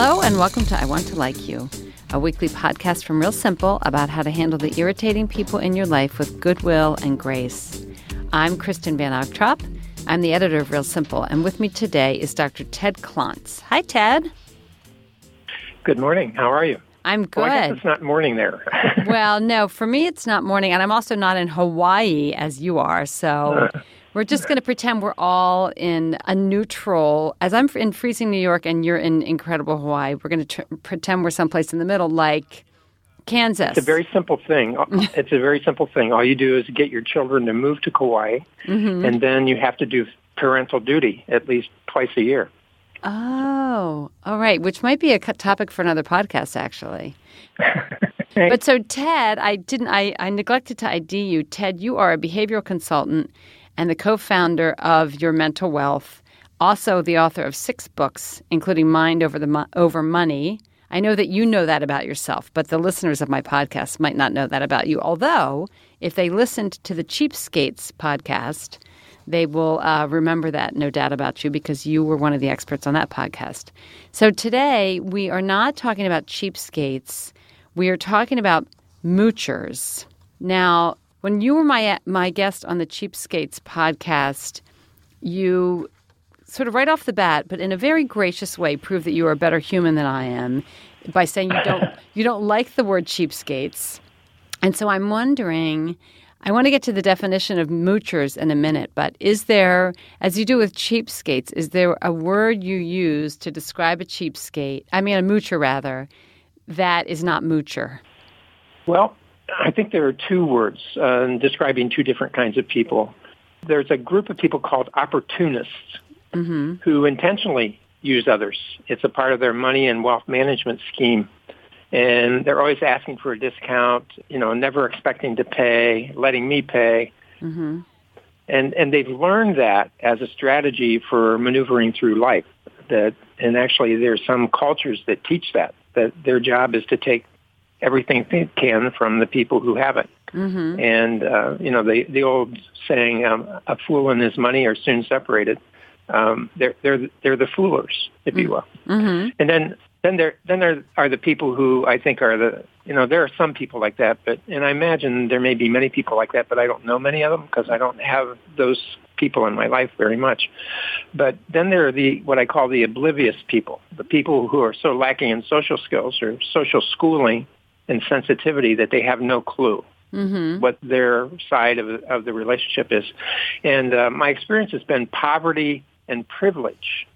Hello, and welcome to I Want to Like You, a weekly podcast from Real Simple about how to handle the irritating people in your life with goodwill and grace. I'm Kristin Van Ogtrop. I'm the editor of Real Simple, and with me today is Dr. Ted Klontz. Hi, Ted. Good morning. How are you? I'm good. Well, I guess it's not morning there. well, no, for me it's not morning, and I'm also not in Hawaii as you are, so. Uh. We're just going to pretend we're all in a neutral. As I'm in freezing New York and you're in incredible Hawaii, we're going to tr- pretend we're someplace in the middle, like Kansas. It's a very simple thing. it's a very simple thing. All you do is get your children to move to Kauai, mm-hmm. and then you have to do parental duty at least twice a year. Oh, all right. Which might be a topic for another podcast, actually. but so, Ted, I didn't. I, I neglected to ID you. Ted, you are a behavioral consultant and the co founder of Your Mental Wealth, also the author of six books, including Mind Over, the Mo- Over Money. I know that you know that about yourself, but the listeners of my podcast might not know that about you. Although, if they listened to the Cheapskates podcast, they will uh, remember that, no doubt about you, because you were one of the experts on that podcast. So today, we are not talking about cheapskates. We are talking about moochers. Now, when you were my my guest on the Cheapskates podcast, you sort of right off the bat, but in a very gracious way, proved that you are a better human than I am by saying you don't you don't like the word cheapskates. And so I'm wondering, I want to get to the definition of moochers in a minute, but is there, as you do with cheapskates, is there a word you use to describe a cheapskate, I mean a moocher rather, that is not moocher? Well, I think there are two words uh, describing two different kinds of people. There's a group of people called opportunists mm-hmm. who intentionally use others. It's a part of their money and wealth management scheme. And they're always asking for a discount, you know, never expecting to pay, letting me pay. Mm-hmm. And, and they've learned that as a strategy for maneuvering through life. That, and actually there's some cultures that teach that, that their job is to take everything they can from the people who have it. Mm-hmm. And uh, you know the the old saying, um, "A fool and his money are soon separated." Um, they're they're they're the foolers, if you will. Mm-hmm. And then then there then there are the people who I think are the you know there are some people like that, but and I imagine there may be many people like that, but I don't know many of them because I don't have those people in my life very much. But then there are the what I call the oblivious people, the people who are so lacking in social skills or social schooling and sensitivity that they have no clue mm-hmm. what their side of, of the relationship is. And uh, my experience has been poverty and privilege.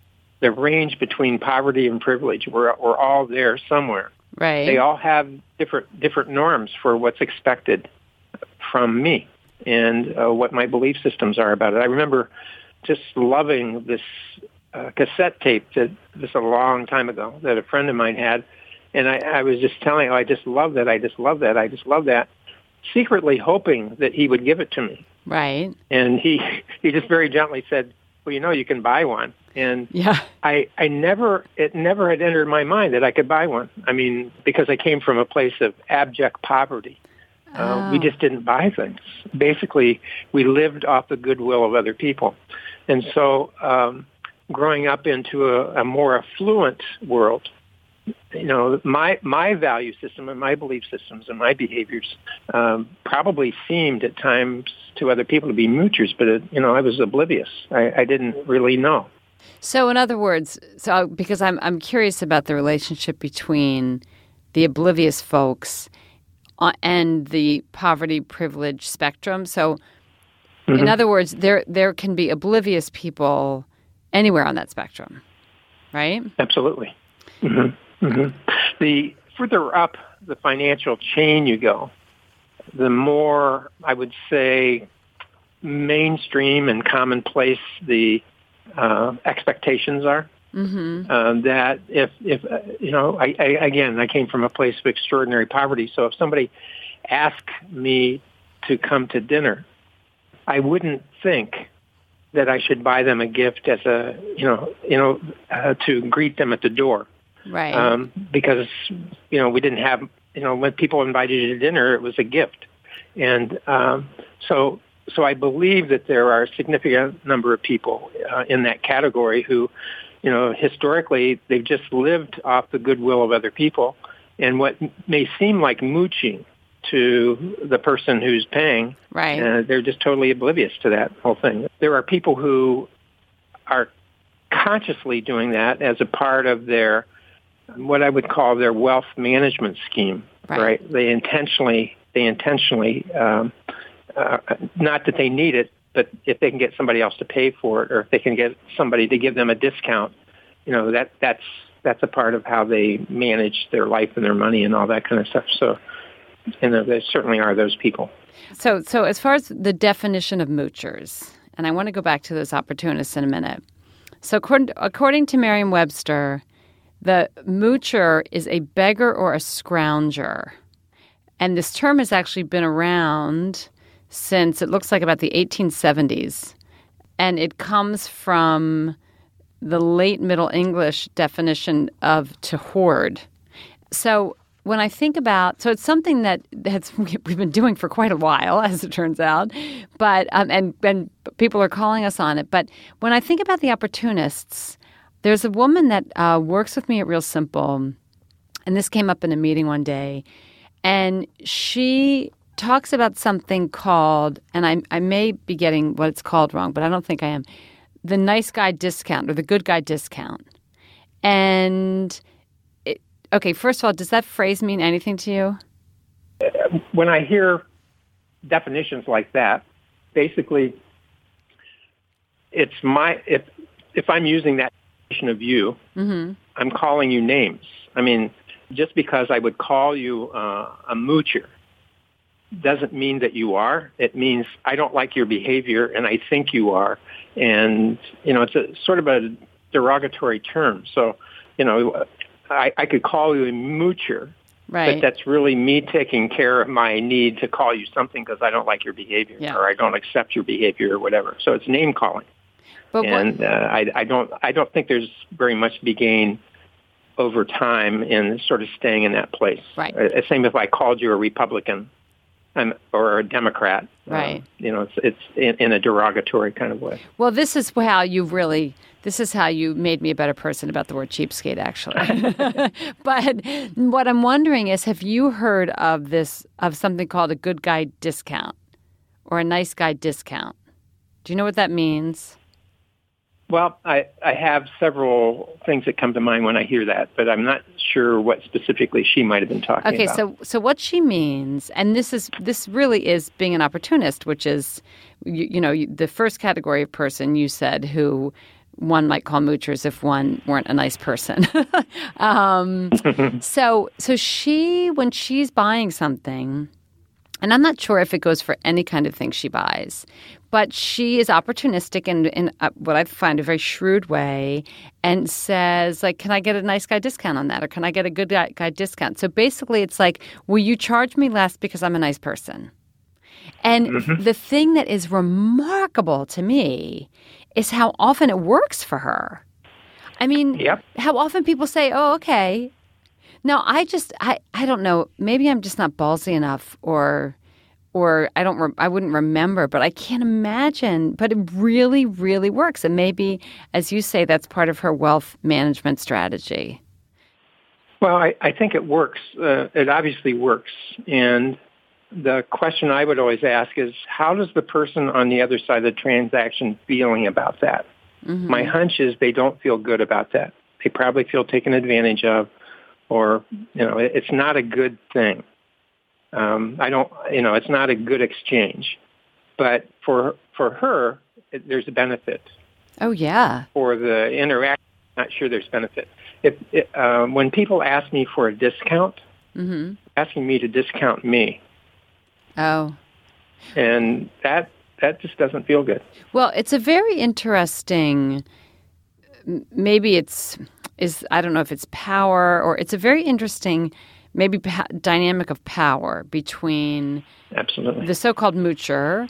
The range between poverty and privilege, we're, we're all there somewhere. Right. They all have different different norms for what's expected from me and uh, what my belief systems are about it. I remember just loving this uh, cassette tape that this a long time ago that a friend of mine had and I, I was just telling him, I just love that. I just love that. I just love that. Secretly hoping that he would give it to me. Right. And he, he just very gently said, well, you know, you can buy one. And yeah. I, I never, it never had entered my mind that I could buy one. I mean, because I came from a place of abject poverty. Oh. Uh, we oh. just didn't buy things. Basically, we lived off the goodwill of other people. And so, um, growing up into a, a more affluent world, you know, my my value system and my belief systems and my behaviors um, probably seemed at times to other people to be moochers, but it, you know, I was oblivious. I, I didn't really know. So, in other words, so because I'm I'm curious about the relationship between the oblivious folks uh, and the poverty privilege spectrum. So, mm-hmm. in other words, there there can be oblivious people anywhere on that spectrum, right? Absolutely. Mm-hmm. Mm-hmm. The further up the financial chain you go, the more I would say mainstream and commonplace the uh, expectations are. Mm-hmm. Uh, that if if uh, you know, I, I, again, I came from a place of extraordinary poverty. So if somebody asked me to come to dinner, I wouldn't think that I should buy them a gift as a you know you know uh, to greet them at the door right? Um, because you know we didn't have you know when people invited you to dinner, it was a gift, and um, so so I believe that there are a significant number of people uh, in that category who you know, historically they've just lived off the goodwill of other people, and what may seem like mooching to the person who's paying, right? Uh, they're just totally oblivious to that whole thing. There are people who are consciously doing that as a part of their what I would call their wealth management scheme. Right. right? They intentionally they intentionally um, uh, not that they need it, but if they can get somebody else to pay for it, or if they can get somebody to give them a discount, you know that that's that's a part of how they manage their life and their money and all that kind of stuff. So, you know, there certainly are those people. So, so as far as the definition of moochers, and I want to go back to those opportunists in a minute. So, according, according to Merriam-Webster, the moocher is a beggar or a scrounger. And this term has actually been around since it looks like about the 1870s. And it comes from the late Middle English definition of to hoard. So when I think about, so it's something that that's we've been doing for quite a while, as it turns out, but um, and and people are calling us on it. But when I think about the opportunists, there's a woman that uh, works with me at Real Simple, and this came up in a meeting one day, and she talks about something called, and I, I may be getting what it's called wrong, but I don't think I am, the nice guy discount or the good guy discount. And it, okay, first of all, does that phrase mean anything to you? When I hear definitions like that, basically, it's my if if I'm using that of you, mm-hmm. I'm calling you names. I mean, just because I would call you uh, a moocher doesn't mean that you are. It means I don't like your behavior and I think you are. And, you know, it's a sort of a derogatory term. So, you know, I, I could call you a moocher, right. but that's really me taking care of my need to call you something because I don't like your behavior yeah. or I don't accept your behavior or whatever. So it's name calling. But and uh, I, I don't I don't think there's very much to be gained over time in sort of staying in that place. Right. Uh, same if I called you a Republican and, or a Democrat. Right. Uh, you know, it's it's in, in, a derogatory kind of way. Well, this is how you really. This is how you made me a better person about the word cheapskate, actually. but what I'm wondering is, have you heard of this of something called a good guy discount or a nice guy discount? Do you know what that means? Well, I, I have several things that come to mind when I hear that, but I'm not sure what specifically she might have been talking okay, about. Okay, so so what she means, and this is this really is being an opportunist, which is, you, you know, the first category of person you said who one might call moochers if one weren't a nice person. um, so so she when she's buying something and I'm not sure if it goes for any kind of thing she buys, but she is opportunistic in, in uh, what I find a very shrewd way and says, like, can I get a nice guy discount on that? Or can I get a good guy, guy discount? So basically, it's like, will you charge me less because I'm a nice person? And mm-hmm. the thing that is remarkable to me is how often it works for her. I mean, yep. how often people say, oh, okay, no, I just I I don't know. Maybe I'm just not ballsy enough, or or I don't re- I wouldn't remember. But I can't imagine. But it really really works, and maybe as you say, that's part of her wealth management strategy. Well, I, I think it works. Uh, it obviously works, and the question I would always ask is, how does the person on the other side of the transaction feeling about that? Mm-hmm. My hunch is they don't feel good about that. They probably feel taken advantage of or you know, it's not a good thing. Um, I don't, you know, it's not a good exchange. But for for her, it, there's a benefit. Oh yeah. For the interaction, not sure there's benefit. If it, um, when people ask me for a discount, mm-hmm. asking me to discount me. Oh. And that that just doesn't feel good. Well, it's a very interesting. Maybe it's is I don't know if it's power or it's a very interesting maybe pa- dynamic of power between absolutely the so-called moocher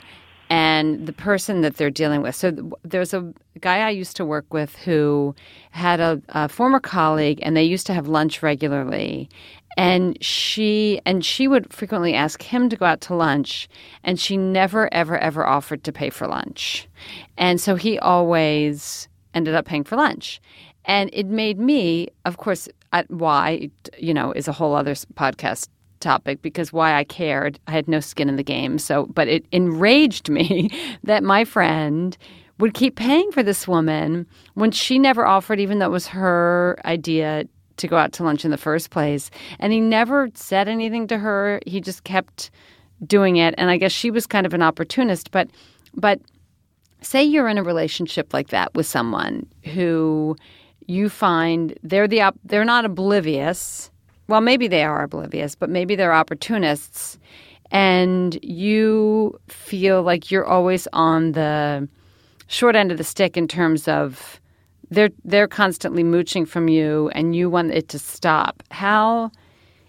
and the person that they're dealing with. So th- there's a guy I used to work with who had a, a former colleague, and they used to have lunch regularly. And she and she would frequently ask him to go out to lunch, and she never, ever, ever offered to pay for lunch. And so he always ended up paying for lunch. And it made me, of course, why, you know, is a whole other podcast topic because why I cared, I had no skin in the game. So, but it enraged me that my friend would keep paying for this woman when she never offered, even though it was her idea to go out to lunch in the first place. And he never said anything to her. He just kept doing it. And I guess she was kind of an opportunist. But, but say you're in a relationship like that with someone who you find they're the op- they're not oblivious. Well, maybe they are oblivious, but maybe they're opportunists, and you feel like you're always on the short end of the stick in terms of they're they're constantly mooching from you, and you want it to stop. How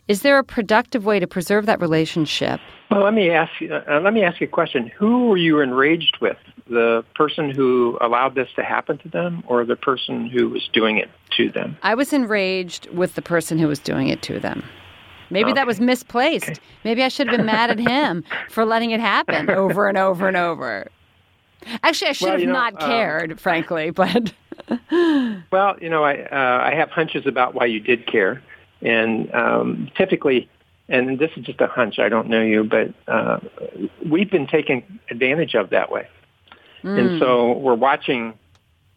is there a productive way to preserve that relationship? Well, let me ask you. Uh, let me ask you a question. Who were you enraged with? The person who allowed this to happen to them, or the person who was doing it to them? I was enraged with the person who was doing it to them. Maybe okay. that was misplaced. Okay. Maybe I should have been mad at him for letting it happen over and over and over. Actually, I should well, have know, not um, cared, um, frankly. But well, you know, I uh, I have hunches about why you did care, and um, typically and this is just a hunch, I don't know you, but uh, we've been taken advantage of that way. Mm. And so we're watching,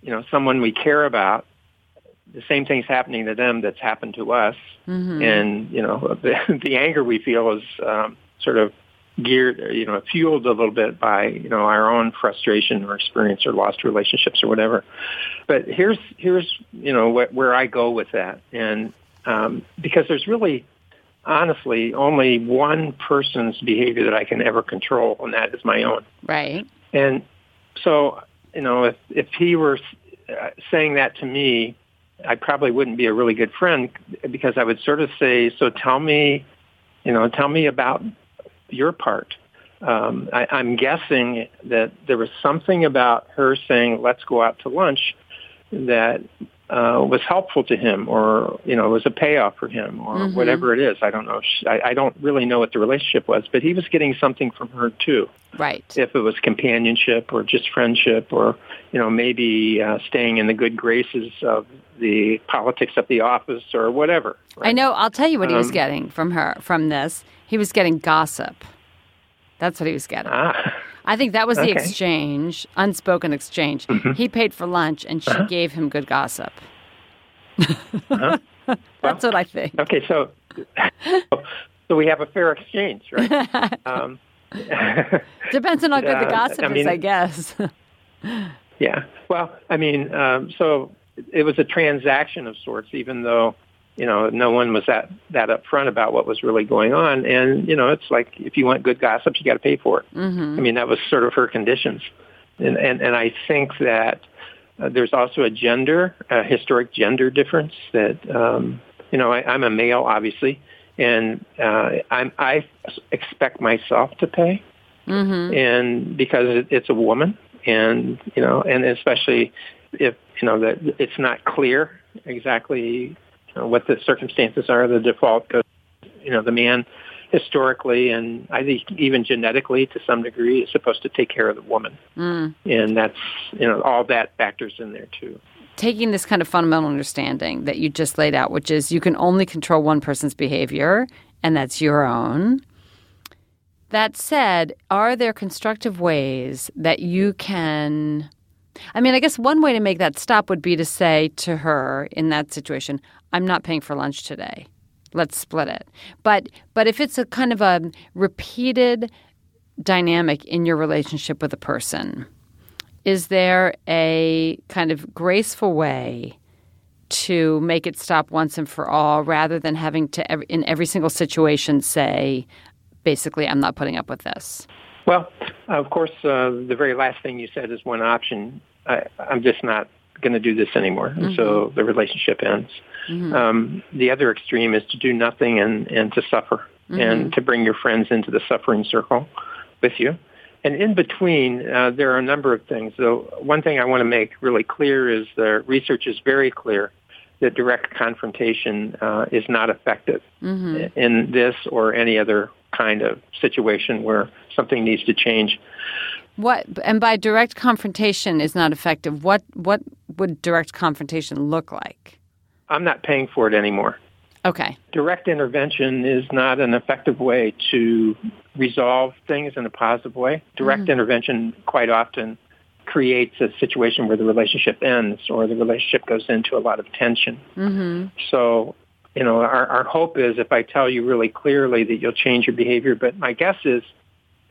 you know, someone we care about, the same thing's happening to them that's happened to us. Mm-hmm. And, you know, the, the anger we feel is um, sort of geared, you know, fueled a little bit by, you know, our own frustration or experience or lost relationships or whatever. But here's, here's, you know, wh- where I go with that. And um, because there's really honestly only one person's behavior that I can ever control, and that is my own. Right. And so, you know, if if he were uh, saying that to me, I probably wouldn't be a really good friend because I would sort of say, "So tell me, you know, tell me about your part." Um, I, I'm guessing that there was something about her saying, "Let's go out to lunch," that uh, was helpful to him or you know was a payoff for him or mm-hmm. whatever it is. I don't know. I, I don't really know what the relationship was but he was getting something from her too. Right. If it was companionship or just friendship or you know maybe uh, staying in the good graces of the politics of the office or whatever right? i know. I'll tell you what um, he was um, getting from her from this. He was getting gossip. That's what he was getting. Ah. I think that was the okay. exchange, unspoken exchange. Mm-hmm. He paid for lunch, and she uh-huh. gave him good gossip. uh-huh. That's well, what I think. Okay, so so we have a fair exchange, right? um, Depends on how good the uh, gossip I mean, is, I guess. yeah. Well, I mean, um, so it was a transaction of sorts, even though you know, no one was that that upfront about what was really going on. And you know, it's like if you want good gossip, you got to pay for it. Mm-hmm. I mean, that was sort of her conditions. And and and I think that uh, there's also a gender, a historic gender difference that um, you know, I, I'm a male, obviously, and uh, I'm I expect myself to pay, mm-hmm. and because it, it's a woman, and you know, and especially if you know that it's not clear exactly uh, what the circumstances are. The default goes, you know, the man historically and I think even genetically to some degree is supposed to take care of the woman. Mm. And that's, you know, all that factors in there too. Taking this kind of fundamental understanding that you just laid out, which is you can only control one person's behavior, and that's your own. That said, are there constructive ways that you can I mean, I guess one way to make that stop would be to say to her in that situation, I'm not paying for lunch today. Let's split it. But but if it's a kind of a repeated dynamic in your relationship with a person, is there a kind of graceful way to make it stop once and for all rather than having to in every single situation say basically I'm not putting up with this? Well, of course, uh, the very last thing you said is one option. I, I'm just not going to do this anymore, mm-hmm. so the relationship ends. Mm-hmm. Um, the other extreme is to do nothing and, and to suffer mm-hmm. and to bring your friends into the suffering circle with you. And in between, uh, there are a number of things. So one thing I want to make really clear is the research is very clear that direct confrontation uh, is not effective mm-hmm. in this or any other kind of situation where something needs to change. What and by direct confrontation is not effective. What what would direct confrontation look like? I'm not paying for it anymore. Okay. Direct intervention is not an effective way to resolve things in a positive way. Direct mm-hmm. intervention quite often creates a situation where the relationship ends or the relationship goes into a lot of tension. Mm-hmm. So, you know, our, our hope is if I tell you really clearly that you'll change your behavior, but my guess is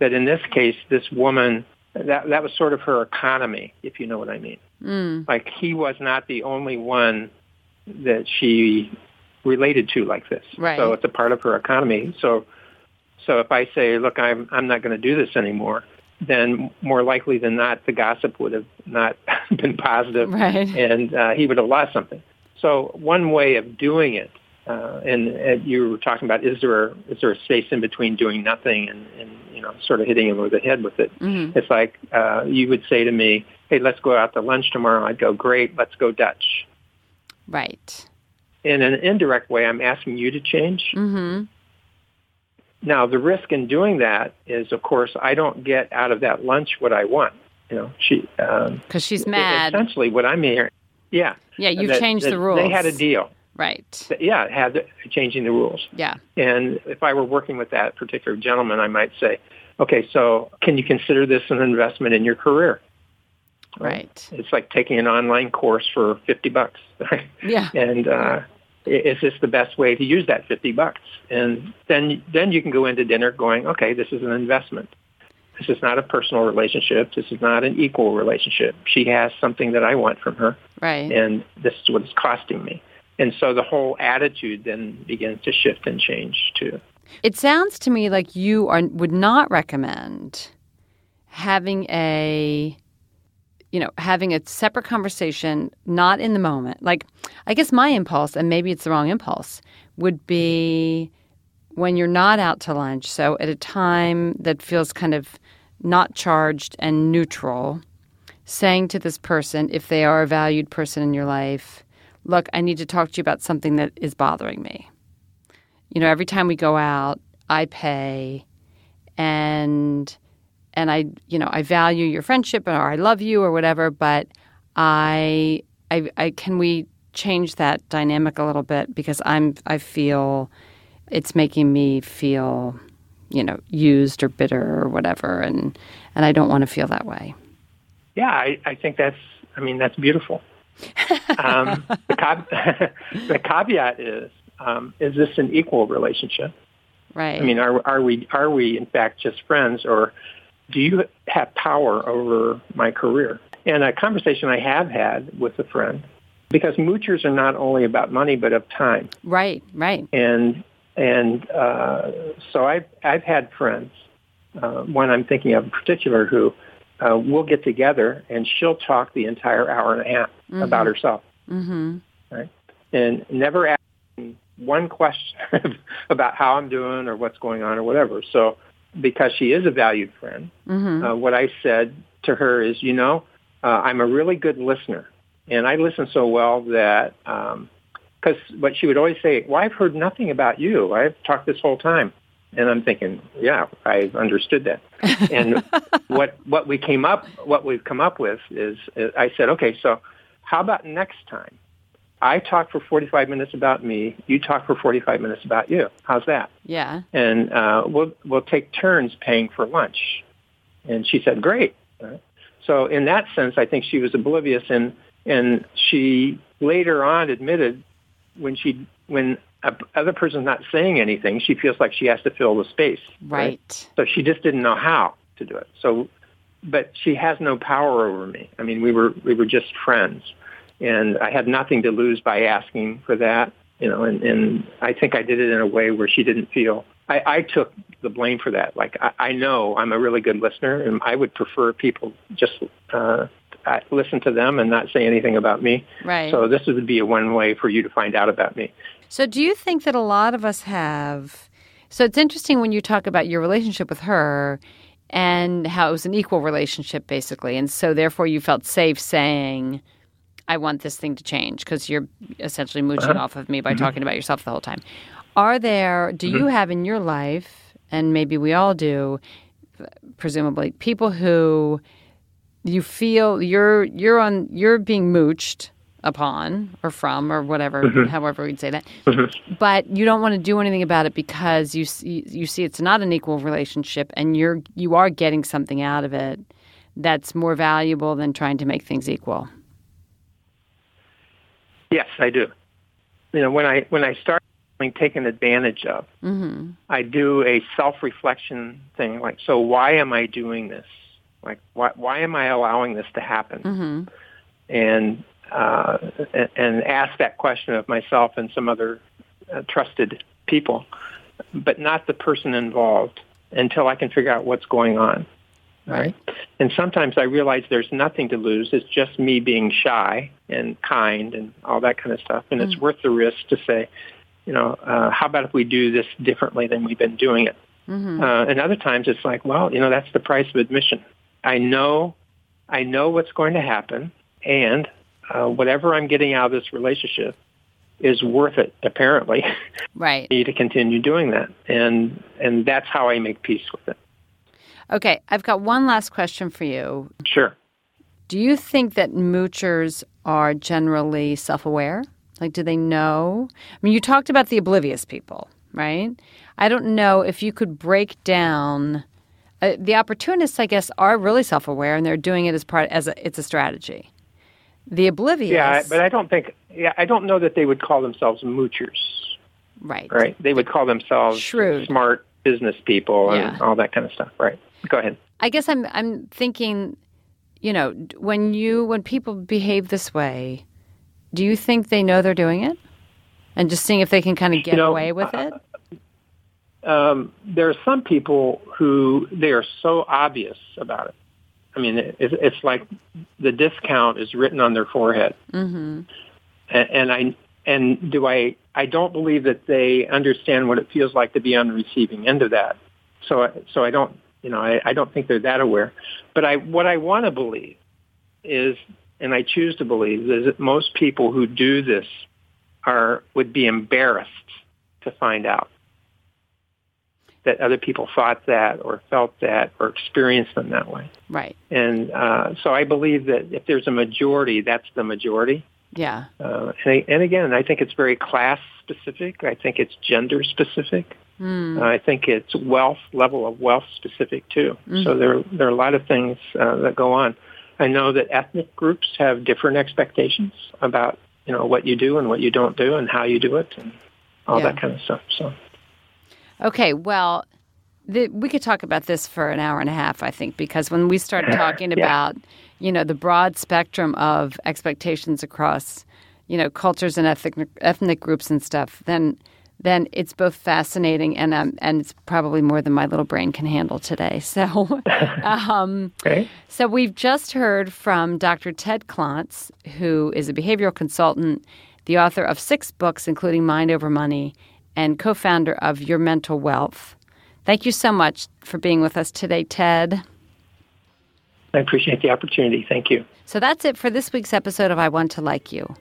that in this case, this woman, that, that was sort of her economy, if you know what I mean. Mm. Like he was not the only one that she related to like this. Right. So it's a part of her economy. So so if I say, look, I'm I'm not going to do this anymore, then more likely than not, the gossip would have not been positive, right. and uh, he would have lost something. So one way of doing it, uh, and, and you were talking about, is there a, is there a space in between doing nothing and, and you know sort of hitting him over the head with it? Mm-hmm. It's like uh, you would say to me, "Hey, let's go out to lunch tomorrow." I'd go, "Great, let's go Dutch." Right in an indirect way, I'm asking you to change. Mm-hmm. Now, the risk in doing that is, of course, I don't get out of that lunch what I want. You know, she because um, she's mad. Essentially, what I'm hearing, yeah, yeah, that, changed that the rules. They had a deal, right? Yeah, had the, changing the rules. Yeah, and if I were working with that particular gentleman, I might say, okay, so can you consider this an investment in your career? Right. It's like taking an online course for fifty bucks. Right? Yeah, and uh, is this the best way to use that 50 bucks? And then, then you can go into dinner going, okay, this is an investment. This is not a personal relationship. This is not an equal relationship. She has something that I want from her. Right. And this is what it's costing me. And so the whole attitude then begins to shift and change too. It sounds to me like you are, would not recommend having a you know, having a separate conversation, not in the moment. Like, I guess my impulse, and maybe it's the wrong impulse, would be when you're not out to lunch. So at a time that feels kind of not charged and neutral, saying to this person, if they are a valued person in your life, look, I need to talk to you about something that is bothering me. You know, every time we go out, I pay and and I, you know, I value your friendship or I love you or whatever, but I, I, I can we change that dynamic a little bit because I'm, I feel it's making me feel, you know, used or bitter or whatever, and and I don't want to feel that way. Yeah, I, I think that's, I mean, that's beautiful. Um, the, the caveat is, um, is this an equal relationship? Right. I mean, are are we are we in fact just friends, or do you have power over my career? And a conversation I have had with a friend, because moochers are not only about money but of time. Right, right. And and uh, so I've I've had friends, uh, one I'm thinking of in particular, who uh, we'll get together and she'll talk the entire hour and a half mm-hmm. about herself, mm-hmm. right? And never ask one question about how I'm doing or what's going on or whatever. So because she is a valued friend, mm-hmm. uh, what I said to her is, you know, uh, I'm a really good listener, and I listen so well that because um, what she would always say, well, I've heard nothing about you. I've talked this whole time. And I'm thinking, yeah, I understood that. and what what we came up, what we've come up with is, is, I said, okay, so how about next time? I talk for 45 minutes about me. You talk for 45 minutes about you. How's that? Yeah. And uh, we'll we'll take turns paying for lunch. And she said, great. So in that sense, I think she was oblivious, and and she later on admitted when she when a other person's not saying anything, she feels like she has to fill the space. Right. right. So she just didn't know how to do it. So, but she has no power over me. I mean, we were we were just friends and I had nothing to lose by asking for that. You know, and, and I think I did it in a way where she didn't feel. I, I took the blame for that. Like I, I know I'm a really good listener, and I would prefer people just uh, listen to them and not say anything about me. Right. So this would be a one way for you to find out about me. So do you think that a lot of us have? So it's interesting when you talk about your relationship with her and how it was an equal relationship, basically, and so therefore you felt safe saying I want this thing to change because you're essentially mooching uh-huh. off of me by mm-hmm. talking about yourself the whole time. Are there, do mm-hmm. you have in your life, and maybe we all do, presumably, people who you feel you're you're on you're being mooched upon or from or whatever mm-hmm. however we'd say that mm-hmm. but you don't want to do anything about it because you see, you see it's not an equal relationship and you're you are getting something out of it that's more valuable than trying to make things equal yes i do you know when i when i start being taken advantage of mm-hmm. i do a self-reflection thing like so why am i doing this like why why am i allowing this to happen mm-hmm. and uh, and ask that question of myself and some other uh, trusted people, but not the person involved until I can figure out what's going on. Right. And sometimes I realize there's nothing to lose. It's just me being shy and kind and all that kind of stuff. And mm it's worth the risk to say, you know, uh, how about if we do this differently than we've been doing it? Mm-hmm. Uh, and other times it's like, well, you know, that's the price of admission. I know, I know what's going to happen, and uh, whatever I'm getting out of this relationship is worth it apparently. Right. To continue doing that. And and that's how i make peace with it. Okay i've got one last question for you. Sure. Do you think that moochers are generally self-aware? Like do they know? I mean you talked about the oblivious people right? I don't know if you could break down uh, the opportunists i guess are really self-aware and they're doing it as part as a, it's a strategy the oblivious. Yeah, but I don't think. Yeah, I don't know that they would call themselves moochers. Right. Right. They would call themselves Shrewd. smart business people and yeah. all that kind of stuff. Right. Go ahead. I guess I'm I'm thinking, you know, when you when people behave this way, do you think they know they're doing it, and just seeing if they can kind of get you know, away with it? Uh, um, there are some people who they are so obvious about it I mean, it, it's like the discount is written on their forehead. Mm-hmm. And, and I and do I? I don't believe that they understand what it feels like to be on the receiving end of that. So, so I don't, you know, I, I don't think they're that aware. But I, what I want to believe is, and I choose to believe, is that most people who do this are would be embarrassed to find out that other people thought that or felt that or experienced them that way. Right. And uh, so I believe that if there's a majority, that's the majority. Yeah. Uh, and, and, again, I think it's very class specific. I think it's gender specific. Mm. Uh, I think it's wealth level of wealth specific too. Mm. So there there are a lot of things uh, that go on. I know that ethnic groups have different expectations about you know what you do and what you don't do and how you do it and all yeah. that kind of stuff. So. Okay, well, the, we could talk about this for an hour and a half, I think, because when we start talking yeah. about, you know, the broad spectrum of expectations across, you know, cultures and ethnic ethnic groups and stuff, then then it's both fascinating and um, and it's probably more than my little brain can handle today. So, um, okay. so we've just heard from Dr. Ted Klontz, who is a behavioral consultant, the author of six books, including Mind Over Money and co founder of Your Mental Wealth. Thank you so much for being with us today, Ted. I appreciate the opportunity. Thank you. So that's it for this week's episode of I Want to Like You.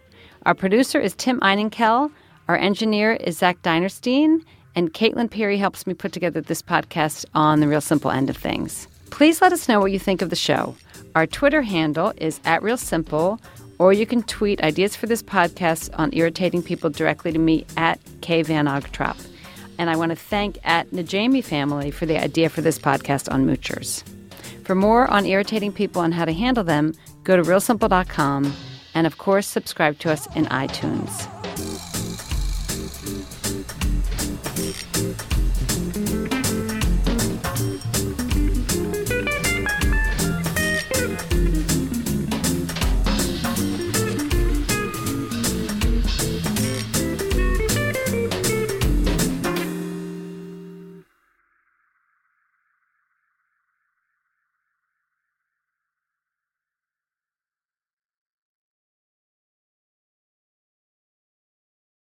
Our producer is Tim Einenkel. Our engineer is Zach Dinerstein. And Caitlin Perry helps me put together this podcast on the real simple end of things. Please let us know what you think of the show. Our Twitter handle is at Real Simple or you can tweet ideas for this podcast on irritating people directly to me at K Van. And I want to thank at Najami Family for the idea for this podcast on moochers. For more on irritating people and how to handle them, go to realsimple.com and of course subscribe to us in iTunes.